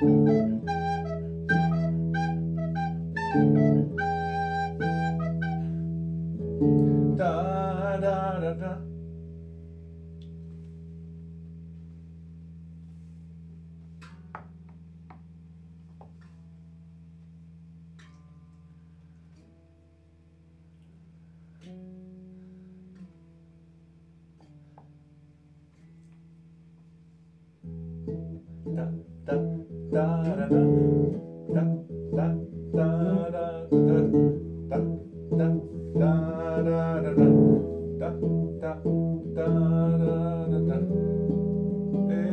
da da da da.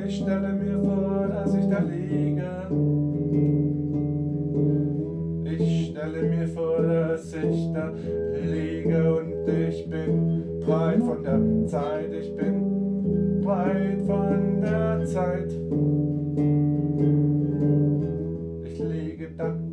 Ich stelle mir vor, dass ich da liege. Ich stelle mir vor, dass ich da liege und ich bin breit von der Zeit. Ich bin breit von der Zeit.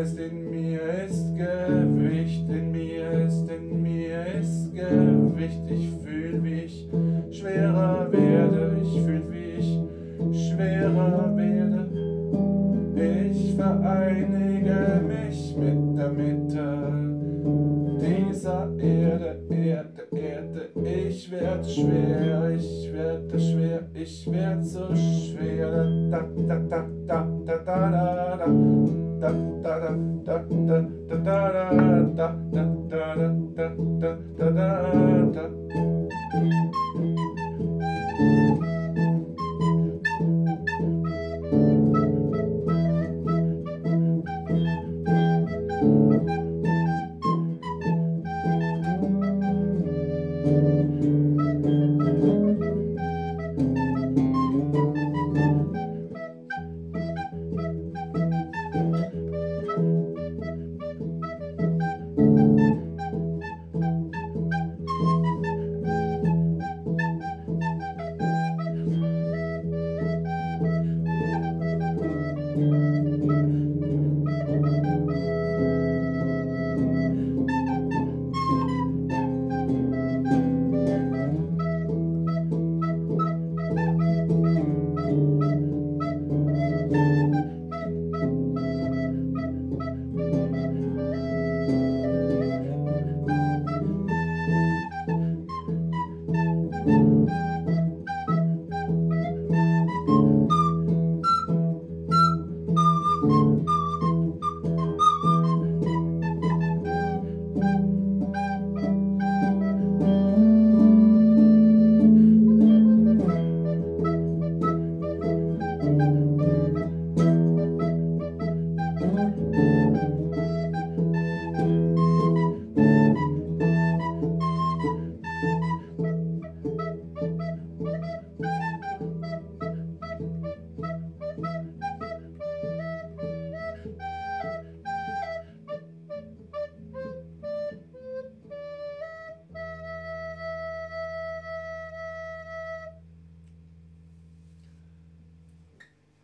Ist, in mir ist Gewicht, in mir ist, in mir ist Gewicht. Ich fühl, wie ich schwerer werde, ich fühl, wie ich schwerer werde. Ich vereinige Ich werd schwer, ich werde schwer, ich werd so schwer. Da, da, da, da, da, da, da, da. Da, da, da, da, da, da, da, da, da, da, da, da, da, da, da, da.